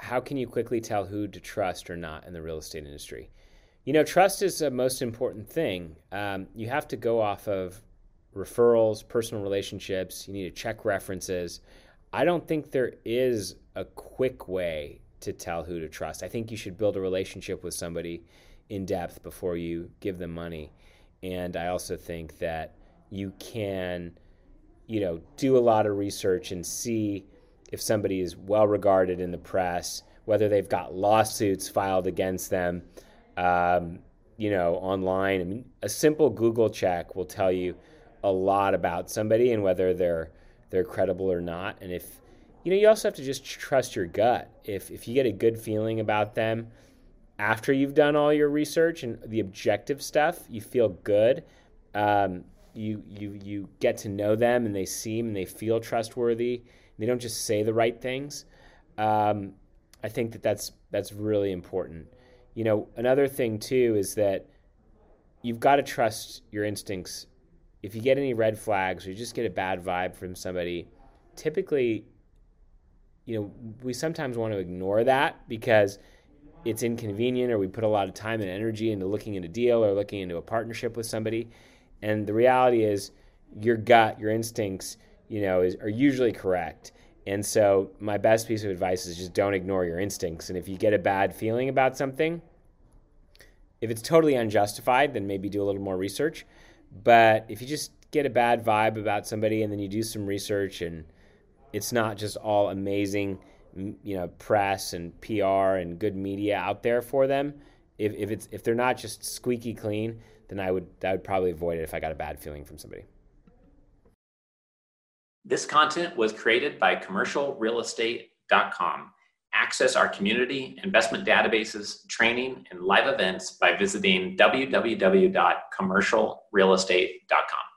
how can you quickly tell who to trust or not in the real estate industry? You know, trust is the most important thing. Um, you have to go off of referrals, personal relationships. You need to check references. I don't think there is a quick way to tell who to trust. I think you should build a relationship with somebody in depth before you give them money. And I also think that you can, you know, do a lot of research and see if somebody is well regarded in the press, whether they've got lawsuits filed against them, um, you know, online. I mean, a simple Google check will tell you a lot about somebody and whether they're they're credible or not. And if you know, you also have to just trust your gut. If if you get a good feeling about them after you've done all your research and the objective stuff, you feel good. Um, you you you get to know them and they seem and they feel trustworthy. They don't just say the right things. Um, I think that that's that's really important. You know, another thing too is that you've got to trust your instincts. If you get any red flags or you just get a bad vibe from somebody, typically, you know, we sometimes want to ignore that because it's inconvenient or we put a lot of time and energy into looking into a deal or looking into a partnership with somebody. And the reality is your gut, your instincts, you know, is, are usually correct. And so my best piece of advice is just don't ignore your instincts. And if you get a bad feeling about something, if it's totally unjustified, then maybe do a little more research. But if you just get a bad vibe about somebody and then you do some research and it's not just all amazing, you know, press and PR and good media out there for them, if, if it's if they're not just squeaky clean, then I would I would probably avoid it if I got a bad feeling from somebody. This content was created by commercialrealestate.com. Access our community, investment databases, training, and live events by visiting www.commercialrealestate.com.